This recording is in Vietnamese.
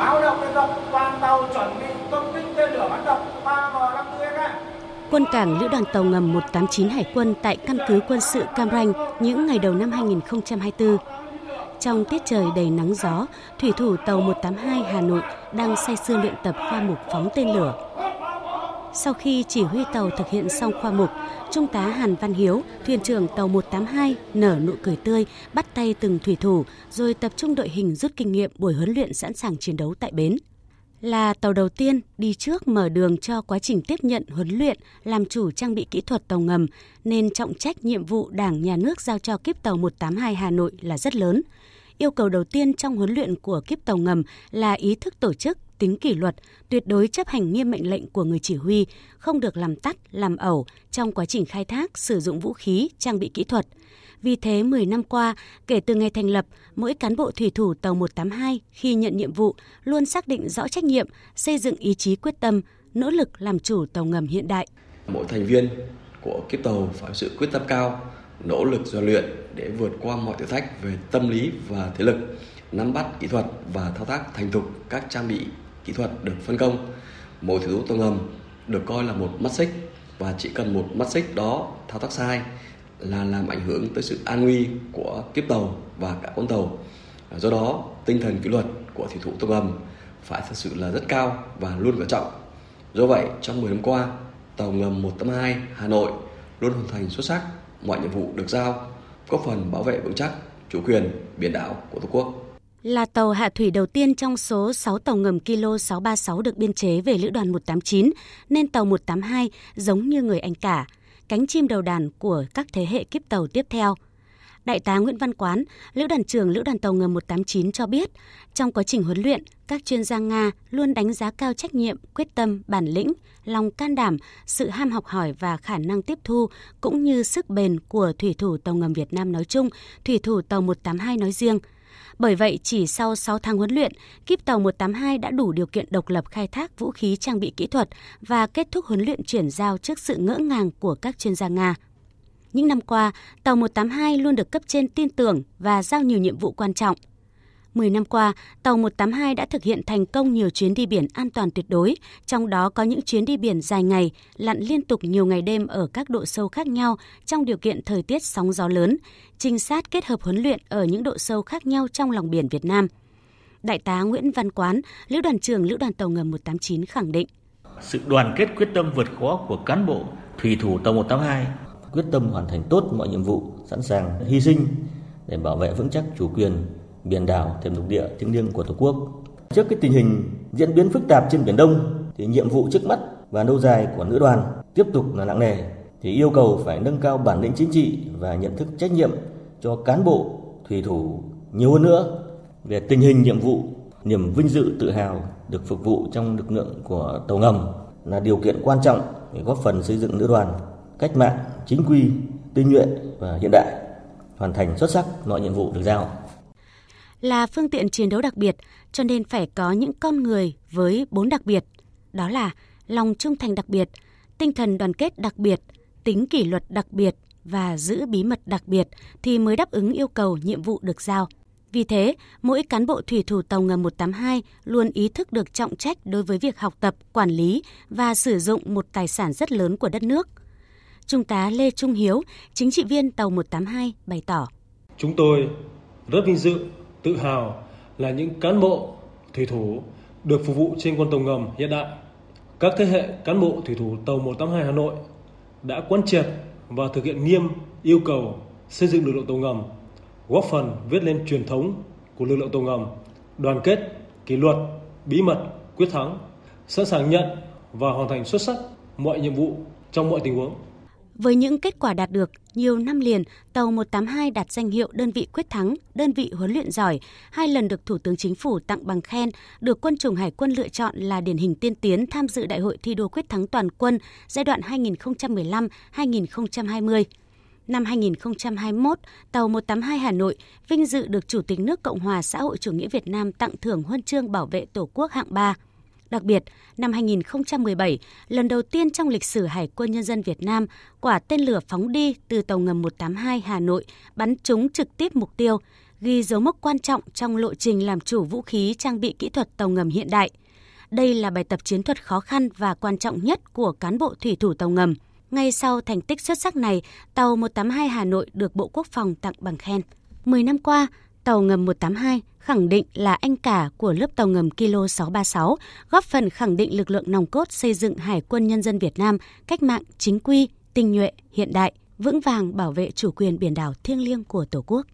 Báo động lên tục, toàn tàu chuẩn bị công kích tên lửa bắn độc 3M50 Quân cảng Lữ đoàn tàu ngầm 189 Hải quân tại căn cứ quân sự Cam Ranh những ngày đầu năm 2024. Trong tiết trời đầy nắng gió, thủy thủ tàu 182 Hà Nội đang say sưa luyện tập khoa mục phóng tên lửa. Sau khi chỉ huy tàu thực hiện xong khoa mục, Trung tá Hàn Văn Hiếu, thuyền trưởng tàu 182 nở nụ cười tươi, bắt tay từng thủy thủ rồi tập trung đội hình rút kinh nghiệm buổi huấn luyện sẵn sàng chiến đấu tại bến là tàu đầu tiên đi trước mở đường cho quá trình tiếp nhận huấn luyện, làm chủ trang bị kỹ thuật tàu ngầm, nên trọng trách nhiệm vụ Đảng, Nhà nước giao cho kiếp tàu 182 Hà Nội là rất lớn. Yêu cầu đầu tiên trong huấn luyện của kiếp tàu ngầm là ý thức tổ chức, tính kỷ luật, tuyệt đối chấp hành nghiêm mệnh lệnh của người chỉ huy, không được làm tắt, làm ẩu trong quá trình khai thác, sử dụng vũ khí, trang bị kỹ thuật – vì thế, 10 năm qua, kể từ ngày thành lập, mỗi cán bộ thủy thủ tàu 182 khi nhận nhiệm vụ luôn xác định rõ trách nhiệm, xây dựng ý chí quyết tâm, nỗ lực làm chủ tàu ngầm hiện đại. Mỗi thành viên của kiếp tàu phải sự quyết tâm cao, nỗ lực rèn luyện để vượt qua mọi thử thách về tâm lý và thể lực, nắm bắt kỹ thuật và thao tác thành thục các trang bị kỹ thuật được phân công. Mỗi thủy thủ tàu ngầm được coi là một mắt xích và chỉ cần một mắt xích đó thao tác sai là làm ảnh hưởng tới sự an nguy của kiếp tàu và cả con tàu. Do đó, tinh thần kỷ luật của thủy thủ tàu ngầm phải thật sự là rất cao và luôn cẩn trọng. Do vậy, trong 10 năm qua, tàu ngầm 182 Hà Nội luôn hoàn thành xuất sắc mọi nhiệm vụ được giao, góp phần bảo vệ vững chắc chủ quyền biển đảo của Tổ quốc. Là tàu hạ thủy đầu tiên trong số 6 tàu ngầm Kilo 636 được biên chế về Lữ đoàn 189, nên tàu 182 giống như người anh cả – cánh chim đầu đàn của các thế hệ kiếp tàu tiếp theo. Đại tá Nguyễn Văn Quán, Lữ đoàn trưởng Lữ đoàn tàu ngầm 189 cho biết, trong quá trình huấn luyện, các chuyên gia Nga luôn đánh giá cao trách nhiệm, quyết tâm, bản lĩnh, lòng can đảm, sự ham học hỏi và khả năng tiếp thu cũng như sức bền của thủy thủ tàu ngầm Việt Nam nói chung, thủy thủ tàu 182 nói riêng – bởi vậy, chỉ sau 6 tháng huấn luyện, kíp tàu 182 đã đủ điều kiện độc lập khai thác vũ khí trang bị kỹ thuật và kết thúc huấn luyện chuyển giao trước sự ngỡ ngàng của các chuyên gia Nga. Những năm qua, tàu 182 luôn được cấp trên tin tưởng và giao nhiều nhiệm vụ quan trọng – 10 năm qua, tàu 182 đã thực hiện thành công nhiều chuyến đi biển an toàn tuyệt đối, trong đó có những chuyến đi biển dài ngày, lặn liên tục nhiều ngày đêm ở các độ sâu khác nhau trong điều kiện thời tiết sóng gió lớn, trinh sát kết hợp huấn luyện ở những độ sâu khác nhau trong lòng biển Việt Nam. Đại tá Nguyễn Văn Quán, Lữ đoàn trưởng Lữ đoàn tàu ngầm 189 khẳng định. Sự đoàn kết quyết tâm vượt khó của cán bộ thủy thủ tàu 182 quyết tâm hoàn thành tốt mọi nhiệm vụ, sẵn sàng hy sinh để bảo vệ vững chắc chủ quyền, biển đảo thềm lục địa thiêng liêng của Tổ quốc. Trước cái tình hình diễn biến phức tạp trên biển Đông thì nhiệm vụ trước mắt và lâu dài của nữ đoàn tiếp tục là nặng nề thì yêu cầu phải nâng cao bản lĩnh chính trị và nhận thức trách nhiệm cho cán bộ thủy thủ nhiều hơn nữa về tình hình nhiệm vụ niềm vinh dự tự hào được phục vụ trong lực lượng của tàu ngầm là điều kiện quan trọng để góp phần xây dựng nữ đoàn cách mạng chính quy tinh nhuệ và hiện đại hoàn thành xuất sắc mọi nhiệm vụ được giao là phương tiện chiến đấu đặc biệt, cho nên phải có những con người với bốn đặc biệt. Đó là lòng trung thành đặc biệt, tinh thần đoàn kết đặc biệt, tính kỷ luật đặc biệt và giữ bí mật đặc biệt thì mới đáp ứng yêu cầu nhiệm vụ được giao. Vì thế, mỗi cán bộ thủy thủ tàu ngầm 182 luôn ý thức được trọng trách đối với việc học tập, quản lý và sử dụng một tài sản rất lớn của đất nước. Trung tá Lê Trung Hiếu, chính trị viên tàu 182 bày tỏ. Chúng tôi rất vinh dự tự hào là những cán bộ thủy thủ được phục vụ trên con tàu ngầm hiện đại. Các thế hệ cán bộ thủy thủ tàu 182 Hà Nội đã quán triệt và thực hiện nghiêm yêu cầu xây dựng lực lượng tàu ngầm, góp phần viết lên truyền thống của lực lượng tàu ngầm, đoàn kết, kỷ luật, bí mật, quyết thắng, sẵn sàng nhận và hoàn thành xuất sắc mọi nhiệm vụ trong mọi tình huống. Với những kết quả đạt được, nhiều năm liền, tàu 182 đạt danh hiệu đơn vị quyết thắng, đơn vị huấn luyện giỏi, hai lần được Thủ tướng Chính phủ tặng bằng khen, được quân chủng Hải quân lựa chọn là điển hình tiên tiến tham dự Đại hội thi đua quyết thắng toàn quân giai đoạn 2015-2020. Năm 2021, tàu 182 Hà Nội vinh dự được Chủ tịch nước Cộng hòa xã hội chủ nghĩa Việt Nam tặng thưởng huân chương bảo vệ Tổ quốc hạng 3. Đặc biệt, năm 2017, lần đầu tiên trong lịch sử Hải quân Nhân dân Việt Nam, quả tên lửa phóng đi từ tàu ngầm 182 Hà Nội bắn trúng trực tiếp mục tiêu, ghi dấu mốc quan trọng trong lộ trình làm chủ vũ khí trang bị kỹ thuật tàu ngầm hiện đại. Đây là bài tập chiến thuật khó khăn và quan trọng nhất của cán bộ thủy thủ tàu ngầm. Ngay sau thành tích xuất sắc này, tàu 182 Hà Nội được Bộ Quốc phòng tặng bằng khen. 10 năm qua, tàu ngầm 182 khẳng định là anh cả của lớp tàu ngầm Kilo 636, góp phần khẳng định lực lượng nòng cốt xây dựng Hải quân Nhân dân Việt Nam cách mạng chính quy, tinh nhuệ, hiện đại, vững vàng bảo vệ chủ quyền biển đảo thiêng liêng của Tổ quốc.